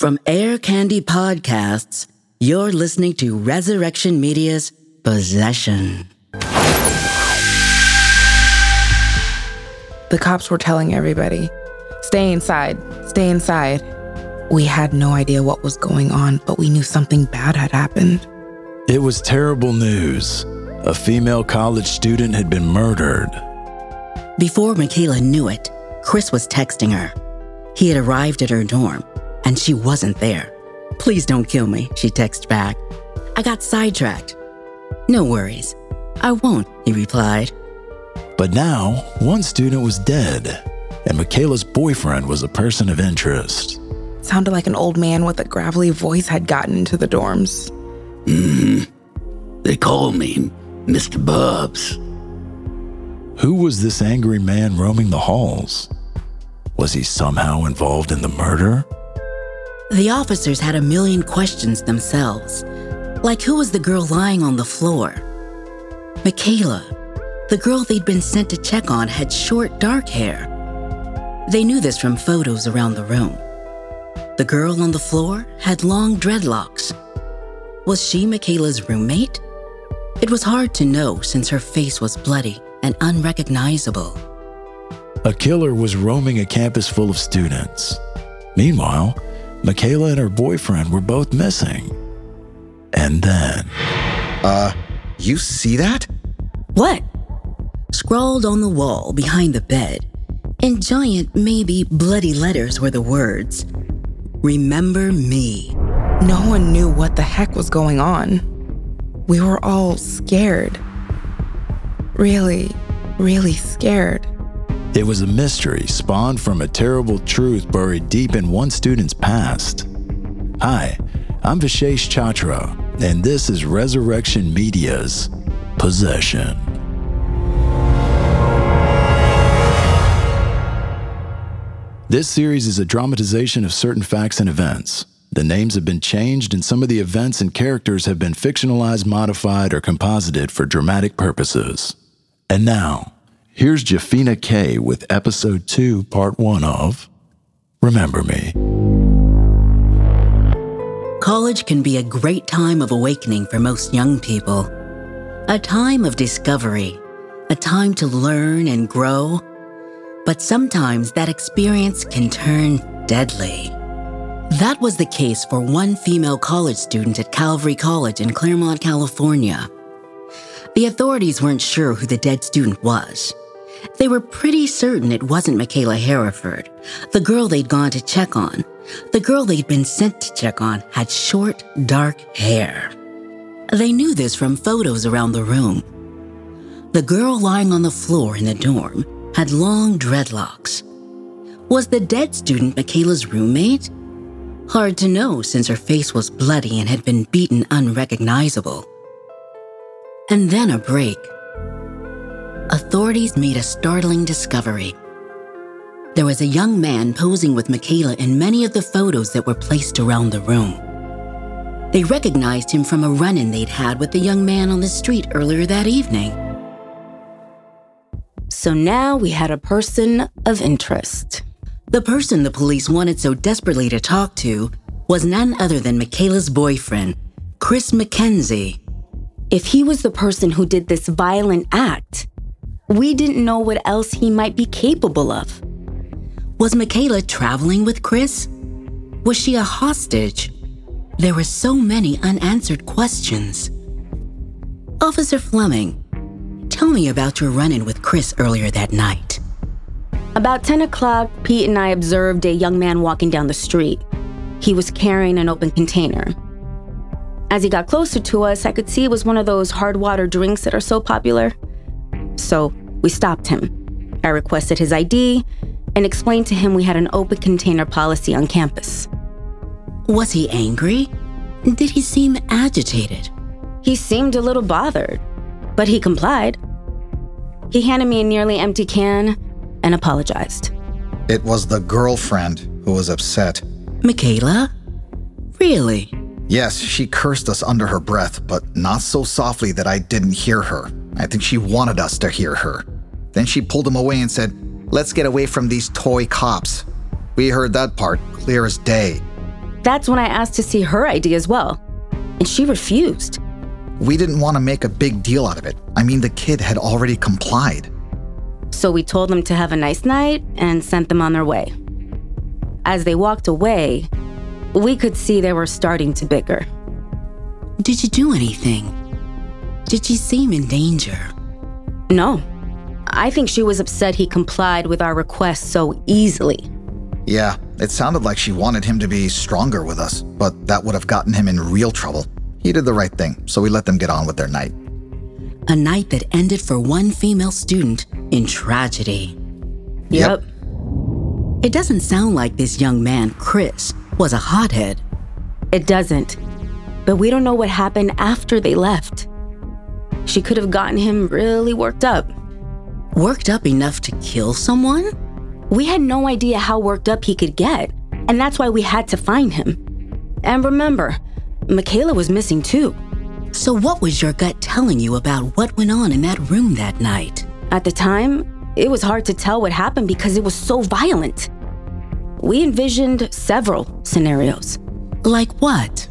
From Air Candy Podcasts, you're listening to Resurrection Media's Possession. The cops were telling everybody stay inside, stay inside. We had no idea what was going on, but we knew something bad had happened. It was terrible news. A female college student had been murdered. Before Michaela knew it, Chris was texting her. He had arrived at her dorm, and she wasn't there. Please don't kill me, she texted back. I got sidetracked. No worries. I won't, he replied. But now, one student was dead, and Michaela's boyfriend was a person of interest. Sounded like an old man with a gravelly voice had gotten into the dorms. hmm They call me Mr. Bubs. Who was this angry man roaming the halls? Was he somehow involved in the murder? The officers had a million questions themselves. Like who was the girl lying on the floor? Michaela, the girl they'd been sent to check on, had short, dark hair. They knew this from photos around the room. The girl on the floor had long dreadlocks. Was she Michaela's roommate? It was hard to know since her face was bloody and unrecognizable. A killer was roaming a campus full of students. Meanwhile, Michaela and her boyfriend were both missing. And then. Uh, you see that? What? Scrawled on the wall behind the bed, in giant, maybe bloody letters, were the words Remember me. No one knew what the heck was going on. We were all scared. Really, really scared. It was a mystery spawned from a terrible truth buried deep in one student's past. Hi, I'm Vishesh Chachra, and this is Resurrection Media's Possession. This series is a dramatization of certain facts and events. The names have been changed, and some of the events and characters have been fictionalized, modified, or composited for dramatic purposes. And now, here's Jafina K with episode 2, part 1 of Remember Me. College can be a great time of awakening for most young people. A time of discovery, a time to learn and grow. But sometimes that experience can turn deadly. That was the case for one female college student at Calvary College in Claremont, California. The authorities weren't sure who the dead student was. They were pretty certain it wasn't Michaela Hereford, the girl they'd gone to check on. The girl they'd been sent to check on had short, dark hair. They knew this from photos around the room. The girl lying on the floor in the dorm had long dreadlocks. Was the dead student Michaela's roommate? Hard to know since her face was bloody and had been beaten unrecognizable. And then a break. Authorities made a startling discovery. There was a young man posing with Michaela in many of the photos that were placed around the room. They recognized him from a run in they'd had with the young man on the street earlier that evening. So now we had a person of interest. The person the police wanted so desperately to talk to was none other than Michaela's boyfriend, Chris McKenzie. If he was the person who did this violent act, we didn't know what else he might be capable of. Was Michaela traveling with Chris? Was she a hostage? There were so many unanswered questions. Officer Fleming, tell me about your run in with Chris earlier that night. About 10 o'clock, Pete and I observed a young man walking down the street. He was carrying an open container. As he got closer to us, I could see it was one of those hard water drinks that are so popular. So we stopped him. I requested his ID and explained to him we had an open container policy on campus. Was he angry? Did he seem agitated? He seemed a little bothered, but he complied. He handed me a nearly empty can and apologized. It was the girlfriend who was upset. Michaela? Really? Yes, she cursed us under her breath, but not so softly that I didn't hear her. I think she wanted us to hear her. Then she pulled him away and said, Let's get away from these toy cops. We heard that part clear as day. That's when I asked to see her ID as well, and she refused. We didn't want to make a big deal out of it. I mean, the kid had already complied. So we told them to have a nice night and sent them on their way. As they walked away, we could see they were starting to bicker. Did you do anything? Did she seem in danger? No. I think she was upset he complied with our request so easily. Yeah, it sounded like she wanted him to be stronger with us, but that would have gotten him in real trouble. He did the right thing, so we let them get on with their night. A night that ended for one female student in tragedy. Yep. It doesn't sound like this young man, Chris, was a hothead. It doesn't. But we don't know what happened after they left. She could have gotten him really worked up. Worked up enough to kill someone? We had no idea how worked up he could get, and that's why we had to find him. And remember, Michaela was missing too. So, what was your gut telling you about what went on in that room that night? At the time, it was hard to tell what happened because it was so violent. We envisioned several scenarios. Like what?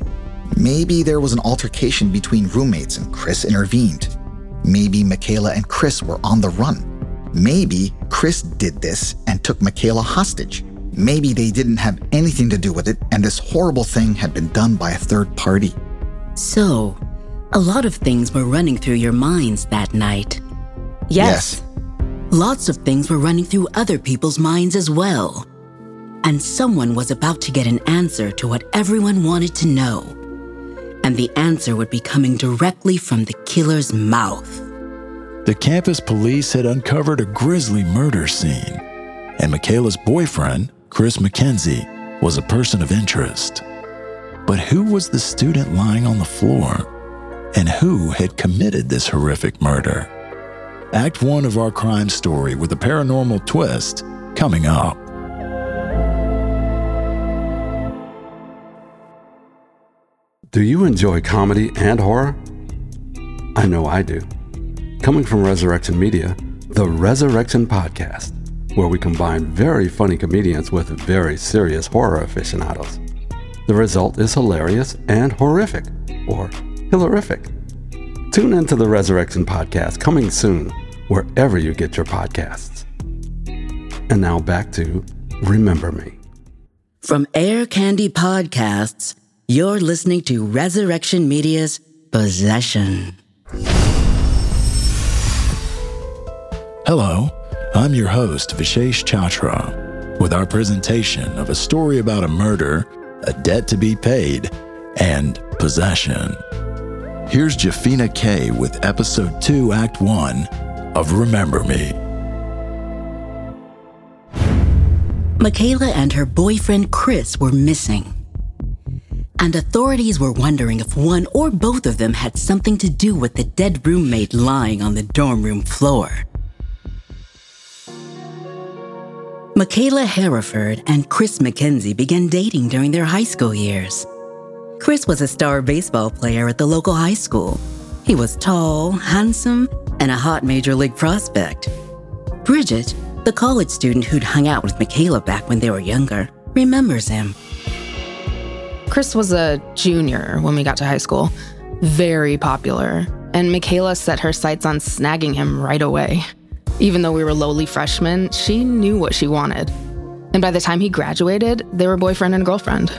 Maybe there was an altercation between roommates and Chris intervened. Maybe Michaela and Chris were on the run. Maybe Chris did this and took Michaela hostage. Maybe they didn't have anything to do with it and this horrible thing had been done by a third party. So, a lot of things were running through your minds that night. Yes. Lots of things were running through other people's minds as well. And someone was about to get an answer to what everyone wanted to know. And the answer would be coming directly from the killer's mouth. The campus police had uncovered a grisly murder scene, and Michaela's boyfriend, Chris McKenzie, was a person of interest. But who was the student lying on the floor? And who had committed this horrific murder? Act one of our crime story with a paranormal twist coming up. Do you enjoy comedy and horror? I know I do. Coming from Resurrection Media, the Resurrection Podcast, where we combine very funny comedians with very serious horror aficionados. The result is hilarious and horrific, or hilarific. Tune into the Resurrection Podcast coming soon, wherever you get your podcasts. And now back to Remember Me. From Air Candy Podcasts, you're listening to Resurrection Media's Possession. Hello, I'm your host, Vishesh Chachra, with our presentation of a story about a murder, a debt to be paid, and possession. Here's Jafina K with episode 2, act 1 of Remember Me. Michaela and her boyfriend Chris were missing. And authorities were wondering if one or both of them had something to do with the dead roommate lying on the dorm room floor. Michaela Hereford and Chris McKenzie began dating during their high school years. Chris was a star baseball player at the local high school. He was tall, handsome, and a hot major league prospect. Bridget, the college student who'd hung out with Michaela back when they were younger, remembers him. Chris was a junior when we got to high school, very popular, and Michaela set her sights on snagging him right away. Even though we were lowly freshmen, she knew what she wanted. And by the time he graduated, they were boyfriend and girlfriend.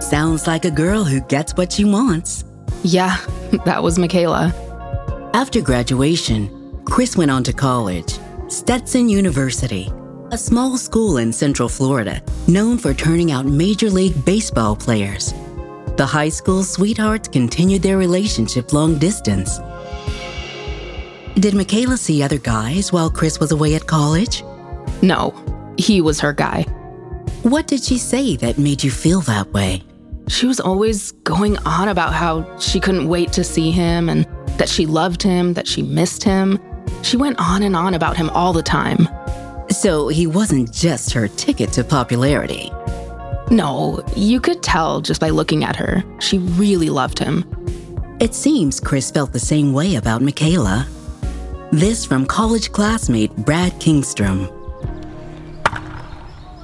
Sounds like a girl who gets what she wants. Yeah, that was Michaela. After graduation, Chris went on to college, Stetson University, a small school in Central Florida known for turning out Major League Baseball players. The high school sweethearts continued their relationship long distance. Did Michaela see other guys while Chris was away at college? No, he was her guy. What did she say that made you feel that way? She was always going on about how she couldn't wait to see him and that she loved him, that she missed him. She went on and on about him all the time. So he wasn't just her ticket to popularity. No, you could tell just by looking at her. She really loved him. It seems Chris felt the same way about Michaela. This from college classmate Brad Kingstrom.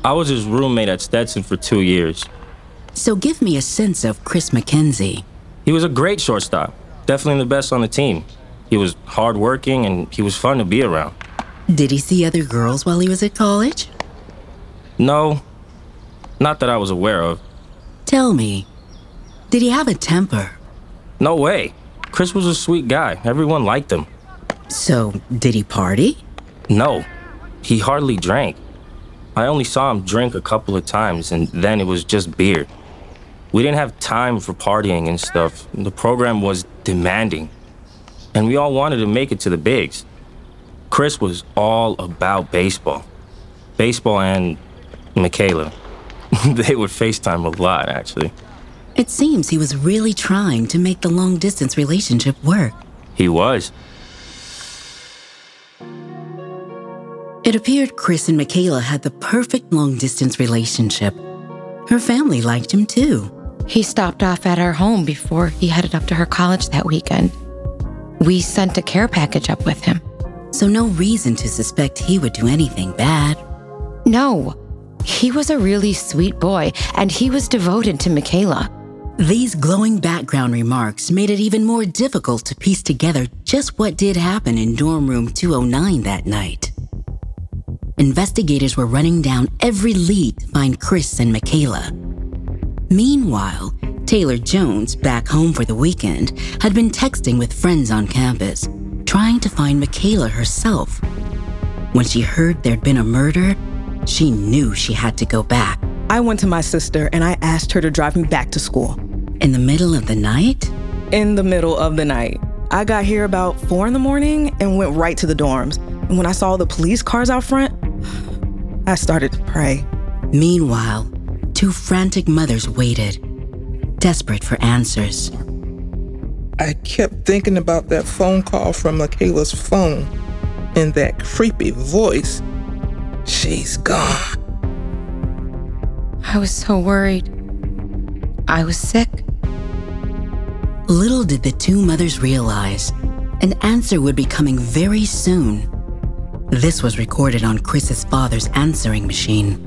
I was his roommate at Stetson for two years. So give me a sense of Chris McKenzie. He was a great shortstop, definitely the best on the team. He was hardworking and he was fun to be around. Did he see other girls while he was at college? No, not that I was aware of. Tell me, did he have a temper? No way. Chris was a sweet guy. Everyone liked him. So, did he party? No, he hardly drank. I only saw him drink a couple of times, and then it was just beer. We didn't have time for partying and stuff. The program was demanding, and we all wanted to make it to the bigs. Chris was all about baseball. Baseball and Michaela. they would FaceTime a lot, actually. It seems he was really trying to make the long distance relationship work. He was. It appeared Chris and Michaela had the perfect long distance relationship. Her family liked him too. He stopped off at our home before he headed up to her college that weekend. We sent a care package up with him. So, no reason to suspect he would do anything bad. No, he was a really sweet boy, and he was devoted to Michaela. These glowing background remarks made it even more difficult to piece together just what did happen in dorm room 209 that night. Investigators were running down every lead to find Chris and Michaela. Meanwhile, Taylor Jones, back home for the weekend, had been texting with friends on campus, trying to find Michaela herself. When she heard there'd been a murder, she knew she had to go back. I went to my sister and I asked her to drive me back to school. In the middle of the night? In the middle of the night. I got here about four in the morning and went right to the dorms. And when I saw the police cars out front, I started to pray. Meanwhile, two frantic mothers waited, desperate for answers. I kept thinking about that phone call from Michaela's phone and that creepy voice. She's gone. I was so worried. I was sick. Little did the two mothers realize an answer would be coming very soon. This was recorded on Chris's father's answering machine.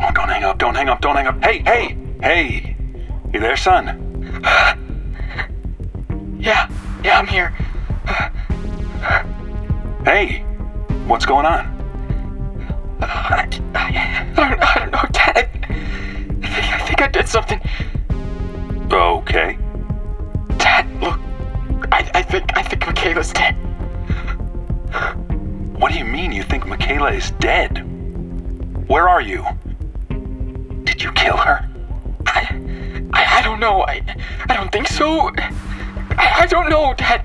Oh, don't hang up, don't hang up, don't hang up. Hey, hey, hey! You there, son? yeah, yeah, I'm here. hey, what's going on? Uh, I, I, don't, I, don't know, Dad. I think, I think I did something. Okay. Dad, look. I, I think I think Michaela's dead. Michaela is dead? Where are you? Did you kill her? I, I, I don't know. I, I don't think so. I, I don't know, Dad.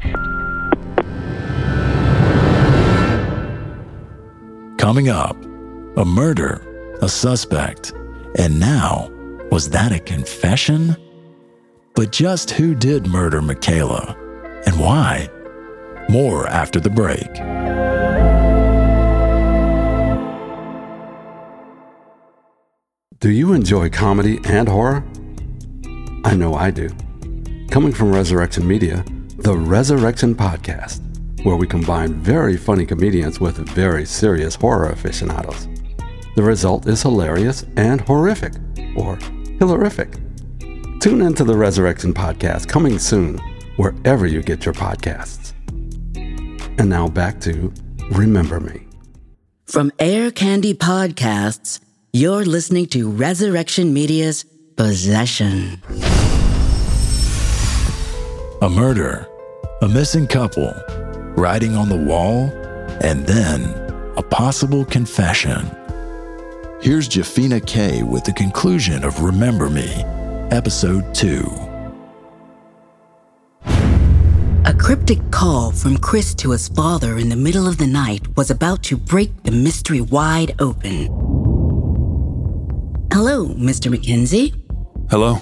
Coming up, a murder, a suspect, and now, was that a confession? But just who did murder Michaela and why? More after the break. Do you enjoy comedy and horror? I know I do. Coming from Resurrection Media, the Resurrection Podcast, where we combine very funny comedians with very serious horror aficionados. The result is hilarious and horrific, or hilarific. Tune into the Resurrection Podcast coming soon, wherever you get your podcasts. And now back to Remember Me. From Air Candy Podcasts, you're listening to Resurrection Media's Possession. A murder, a missing couple, writing on the wall, and then a possible confession. Here's Jafina K with the conclusion of Remember Me, Episode 2. A cryptic call from Chris to his father in the middle of the night was about to break the mystery wide open. Hello, Mr. McKenzie. Hello?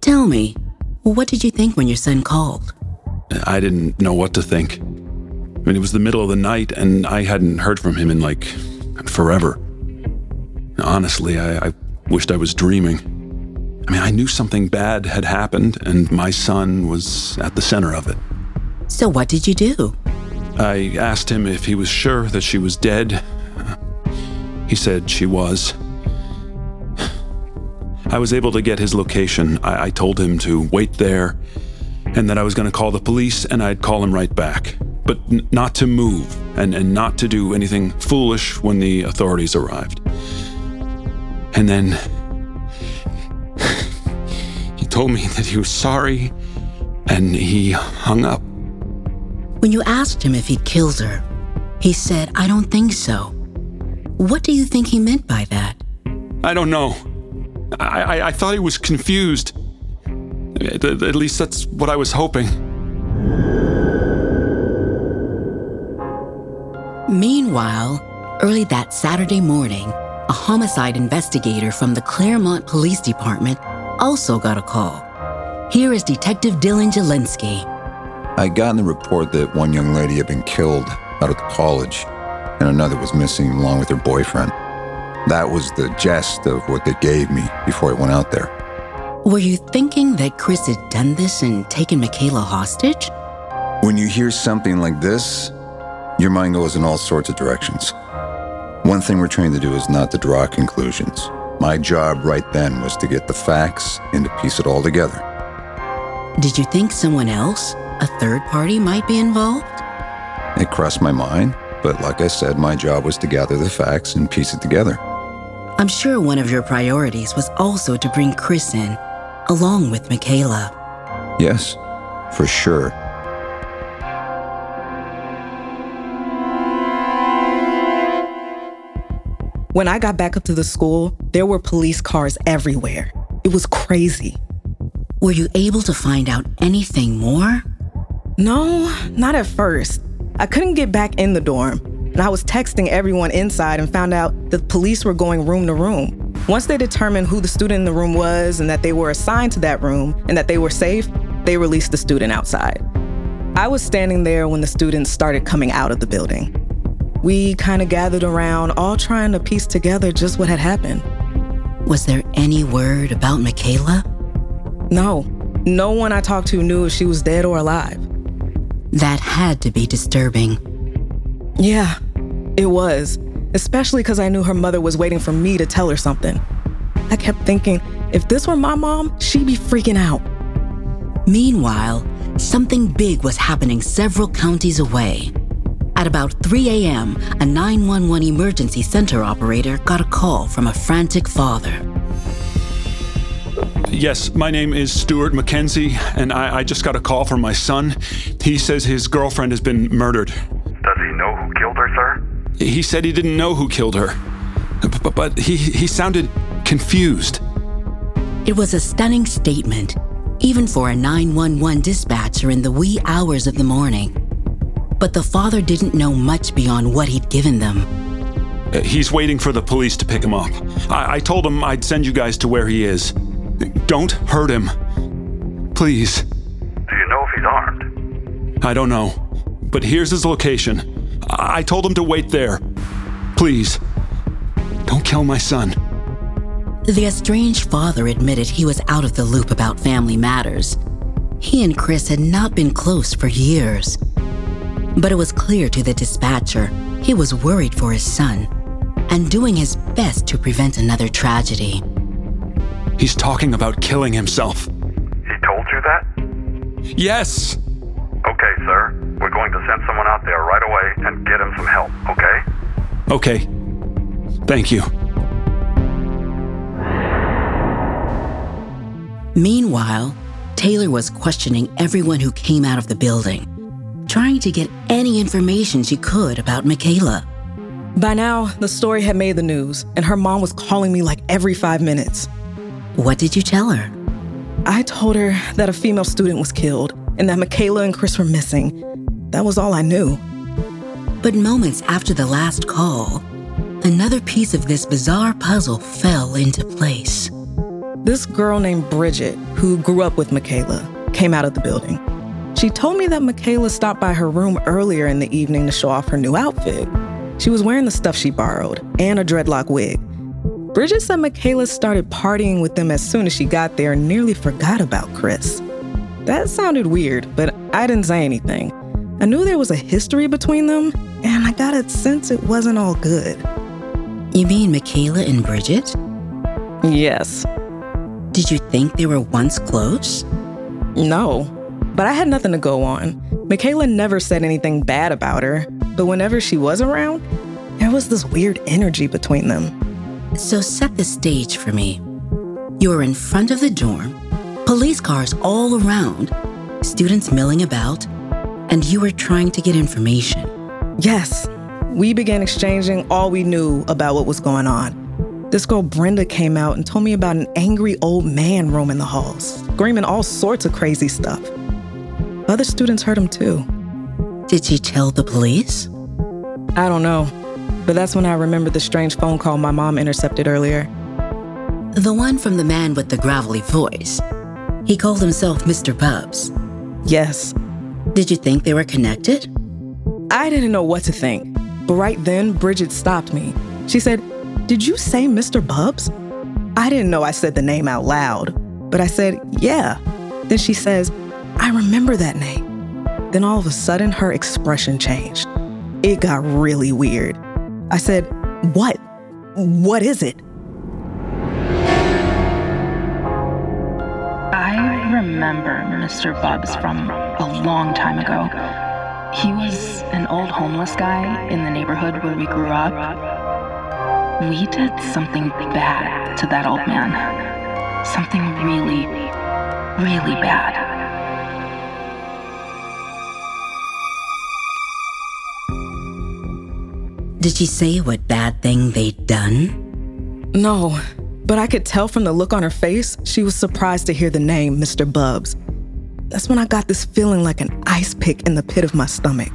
Tell me, what did you think when your son called? I didn't know what to think. I mean, it was the middle of the night, and I hadn't heard from him in like forever. Honestly, I, I wished I was dreaming. I mean, I knew something bad had happened, and my son was at the center of it. So, what did you do? I asked him if he was sure that she was dead. He said she was. I was able to get his location. I, I told him to wait there and that I was going to call the police and I'd call him right back. But n- not to move and, and not to do anything foolish when the authorities arrived. And then he told me that he was sorry and he hung up. When you asked him if he'd killed her, he said, I don't think so. What do you think he meant by that? I don't know. I, I, I thought he was confused. At, at least that's what I was hoping. Meanwhile, early that Saturday morning, a homicide investigator from the Claremont Police Department also got a call. Here is Detective Dylan Jelinski. I'd gotten the report that one young lady had been killed out of the college, and another was missing along with her boyfriend. That was the gist of what they gave me before I went out there. Were you thinking that Chris had done this and taken Michaela hostage? When you hear something like this, your mind goes in all sorts of directions. One thing we're trained to do is not to draw conclusions. My job right then was to get the facts and to piece it all together. Did you think someone else, a third party, might be involved? It crossed my mind, but like I said, my job was to gather the facts and piece it together. I'm sure one of your priorities was also to bring Chris in, along with Michaela. Yes, for sure. When I got back up to the school, there were police cars everywhere. It was crazy. Were you able to find out anything more? No, not at first. I couldn't get back in the dorm, and I was texting everyone inside and found out the police were going room to room. Once they determined who the student in the room was and that they were assigned to that room and that they were safe, they released the student outside. I was standing there when the students started coming out of the building. We kind of gathered around, all trying to piece together just what had happened. Was there any word about Michaela? No. No one I talked to knew if she was dead or alive. That had to be disturbing. Yeah, it was. Especially because I knew her mother was waiting for me to tell her something. I kept thinking, if this were my mom, she'd be freaking out. Meanwhile, something big was happening several counties away. At about 3 a.m., a 911 emergency center operator got a call from a frantic father. Yes, my name is Stuart McKenzie, and I, I just got a call from my son. He says his girlfriend has been murdered. He said he didn't know who killed her, but, but he, he sounded confused. It was a stunning statement, even for a 911 dispatcher in the wee hours of the morning. But the father didn't know much beyond what he'd given them. Uh, He's waiting for the police to pick him up. I, I told him I'd send you guys to where he is. Don't hurt him. Please. Do you know if he's armed? I don't know. But here's his location. I, I told him to wait there. Please. Don't kill my son. The estranged father admitted he was out of the loop about family matters. He and Chris had not been close for years. But it was clear to the dispatcher he was worried for his son and doing his best to prevent another tragedy. He's talking about killing himself. He told you that? Yes! Okay, sir. We're going to send someone out there right away and get him some help, okay? Okay. Thank you. Meanwhile, Taylor was questioning everyone who came out of the building, trying to get any information she could about Michaela. By now, the story had made the news, and her mom was calling me like every five minutes. What did you tell her? I told her that a female student was killed and that Michaela and Chris were missing. That was all I knew. But moments after the last call, another piece of this bizarre puzzle fell into place. This girl named Bridget, who grew up with Michaela, came out of the building. She told me that Michaela stopped by her room earlier in the evening to show off her new outfit. She was wearing the stuff she borrowed and a dreadlock wig. Bridget said Michaela started partying with them as soon as she got there and nearly forgot about Chris. That sounded weird, but I didn't say anything. I knew there was a history between them, and I got a sense it wasn't all good. You mean Michaela and Bridget? Yes. Did you think they were once close? No, but I had nothing to go on. Michaela never said anything bad about her, but whenever she was around, there was this weird energy between them. So set the stage for me. You were in front of the dorm, police cars all around, students milling about, and you were trying to get information. Yes, we began exchanging all we knew about what was going on. This girl Brenda came out and told me about an angry old man roaming the halls, screaming all sorts of crazy stuff. Other students heard him too. Did she tell the police? I don't know, but that's when I remembered the strange phone call my mom intercepted earlier. The one from the man with the gravelly voice. He called himself Mr. Bubs. Yes. Did you think they were connected? I didn't know what to think, but right then Bridget stopped me. She said, Did you say Mr. Bubs? I didn't know I said the name out loud, but I said, Yeah. Then she says, I remember that name. Then all of a sudden, her expression changed. It got really weird. I said, What? What is it? I remember Mr. Bubs from a long time ago. He was an old homeless guy in the neighborhood where we grew up. We did something bad to that old man. Something really, really bad. Did she say what bad thing they'd done? No, but I could tell from the look on her face she was surprised to hear the name Mr. Bubs. That's when I got this feeling like an ice pick in the pit of my stomach.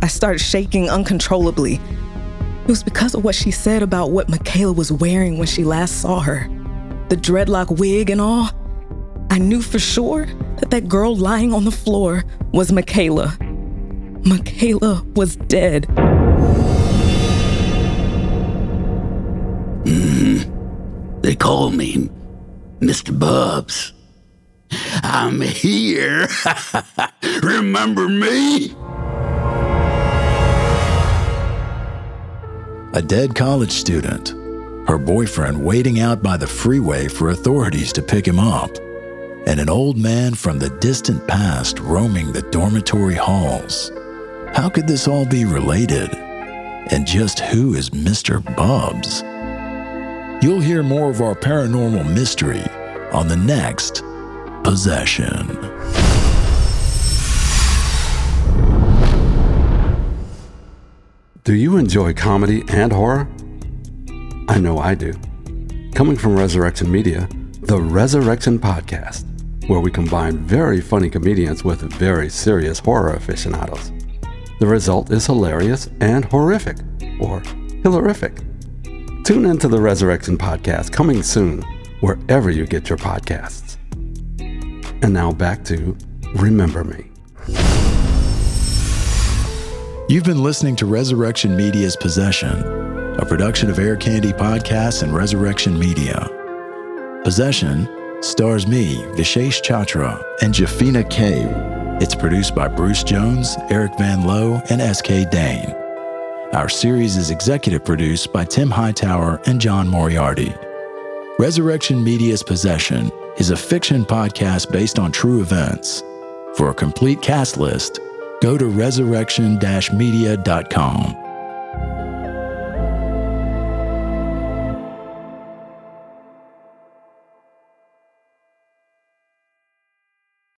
I started shaking uncontrollably. It was because of what she said about what Michaela was wearing when she last saw her the dreadlock wig and all. I knew for sure that that girl lying on the floor was Michaela. Michaela was dead. Call me Mr. Bubs. I'm here. Remember me? A dead college student, her boyfriend waiting out by the freeway for authorities to pick him up, and an old man from the distant past roaming the dormitory halls. How could this all be related? And just who is Mr. Bubs? You'll hear more of our paranormal mystery on the next Possession. Do you enjoy comedy and horror? I know I do. Coming from Resurrection Media, the Resurrection Podcast, where we combine very funny comedians with very serious horror aficionados. The result is hilarious and horrific, or hilarific. Tune into the Resurrection Podcast coming soon, wherever you get your podcasts. And now back to Remember Me. You've been listening to Resurrection Media's Possession, a production of Air Candy Podcasts and Resurrection Media. Possession stars me, Vishesh Chachra, and Jafina K. It's produced by Bruce Jones, Eric Van Lowe, and S.K. Dane. Our series is executive produced by Tim Hightower and John Moriarty. Resurrection Media's Possession is a fiction podcast based on true events. For a complete cast list, go to resurrection-media.com.